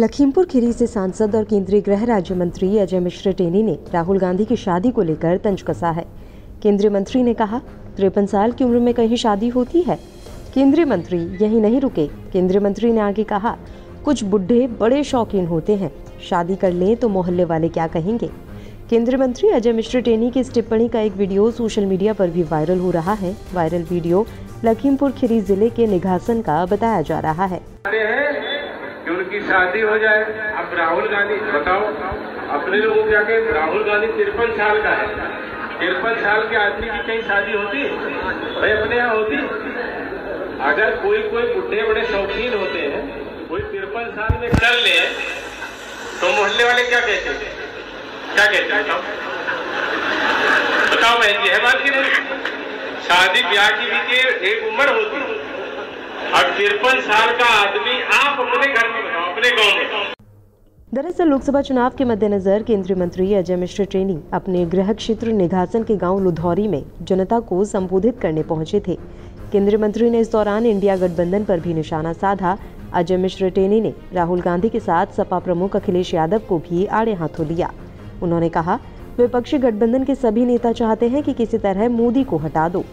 लखीमपुर खीरी से सांसद और केंद्रीय गृह राज्य मंत्री अजय मिश्र टेनी ने राहुल गांधी की शादी को लेकर तंज कसा है। केंद्रीय मंत्री ने कहा, तिरपन साल की उम्र में कहीं शादी होती है। केंद्रीय मंत्री यही नहीं रुके। केंद्रीय मंत्री ने आगे कहा, कुछ बुढ़े बड़े शौकीन होते हैं। शादी कर लें तो मोहल्ले वाले क्या कहेंगे? केंद्रीय मंत्री अजय मिश्र टेनी की इस टिप्पणी का एक वीडियो सोशल मीडिया पर भी वायरल हो रहा है। वायरल वीडियो लखीमपुर खीरी ज़िले के निघासन का बताया जा रहा है। उनकी शादी हो जाए, अब राहुल गांधी, बताओ, अपने लोगों क्या कहे, राहुल गांधी तिरपन साल का है। तिरपन साल के आदमी की कहीं शादी होती? भाई, अपने यहाँ होती? अगर कोई कोई बुढ़े बड़े शौकीन होते हैं, कोई तिरपन साल में कर ले तो मोहल्ले वाले क्या कहते हैं? क्या कहते हैं, बताओ? बताओ बहन जी है बात की नहीं शादी ब्याह की भी एक उम्र होती। अब तिरपन साल का आदमी आप अपने घर में बताओ अपने गाँव में दरअसल लोकसभा चुनाव के मद्देनजर केंद्रीय मंत्री अजय मिश्र टेनी अपने गृह क्षेत्र निघासन के गाँव लुधौरी में जनता को संबोधित करने पहुँचे थे। केंद्रीय मंत्री ने इस दौरान इंडिया गठबंधन पर भी निशाना साधा। अजय मिश्र टेनी ने राहुल गांधी के साथ सपा प्रमुख अखिलेश यादव को भी आड़े हाथों लिया। उन्होंने कहा, विपक्षी गठबंधन के सभी नेता चाहते हैं कि किसी तरह मोदी को हटा दो।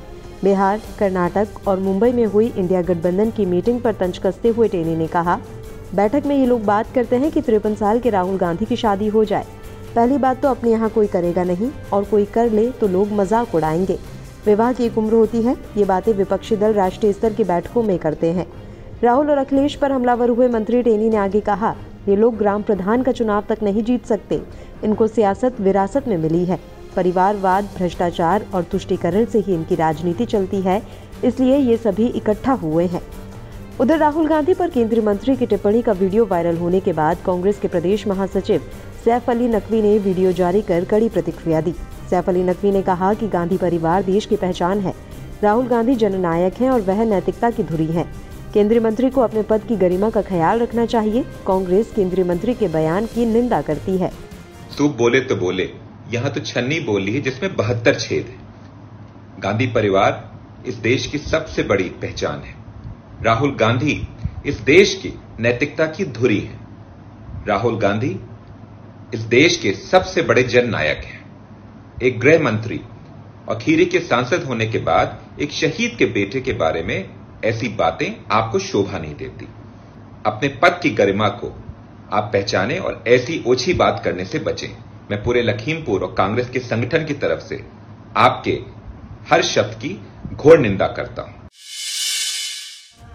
बिहार, कर्नाटक और मुंबई में हुई इंडिया गठबंधन की मीटिंग पर तंज कसते हुए टेनी ने कहा बैठक में ये लोग बात करते हैं कि तिरपन साल के राहुल गांधी की शादी हो जाए। पहली बात तो अपने यहाँ कोई करेगा नहीं और कोई कर ले तो लोग मज़ाक उड़ाएँगे। विवाह की एक उम्र होती है, ये बातें विपक्षी दल राष्ट्रीय स्तर की बैठकों में करते हैं। राहुल और अखिलेश पर हमलावर हुए मंत्री टेनी ने आगे कहा, ये लोग ग्राम प्रधान का चुनाव तक नहीं जीत सकते। इनको सियासत विरासत में मिली है। परिवारवाद, भ्रष्टाचार और तुष्टिकरण से ही इनकी राजनीति चलती है, इसलिए ये सभी इकट्ठा हुए हैं। उधर राहुल गांधी पर केंद्रीय मंत्री की टिप्पणी का वीडियो वायरल होने के बाद कांग्रेस के प्रदेश महासचिव सैफ अली नकवी ने वीडियो जारी कर कड़ी प्रतिक्रिया दी। सैफ अली नकवी ने कहा कि गांधी परिवार देश की पहचान है। राहुल गांधी जननायक हैं और वह नैतिकता की धुरी हैं। केंद्रीय मंत्री को अपने पद की गरिमा का ख्याल रखना चाहिए। कांग्रेस केंद्रीय मंत्री के बयान की निंदा करती है। तू बोले तो बोले, यहाँ तो छन्नी बोली है जिसमें बहत्तर छेद है। गांधी परिवार इस देश की सबसे बड़ी पहचान है। राहुल गांधी इस देश की नैतिकता की धुरी है। राहुल गांधी इस देश के सबसे बड़े जननायक हैं। एक गृह मंत्री और खीरी के सांसद होने के बाद एक शहीद के बेटे के बारे में ऐसी बातें आपको शोभा नहीं देती। अपने पद की गरिमा को आप पहचाने और ऐसी ओछी बात करने से बचें। मैं पूरे लखीमपुर और कांग्रेस के संगठन की तरफ़ से आपके हर शब्द की घोर निंदा करता हूँ।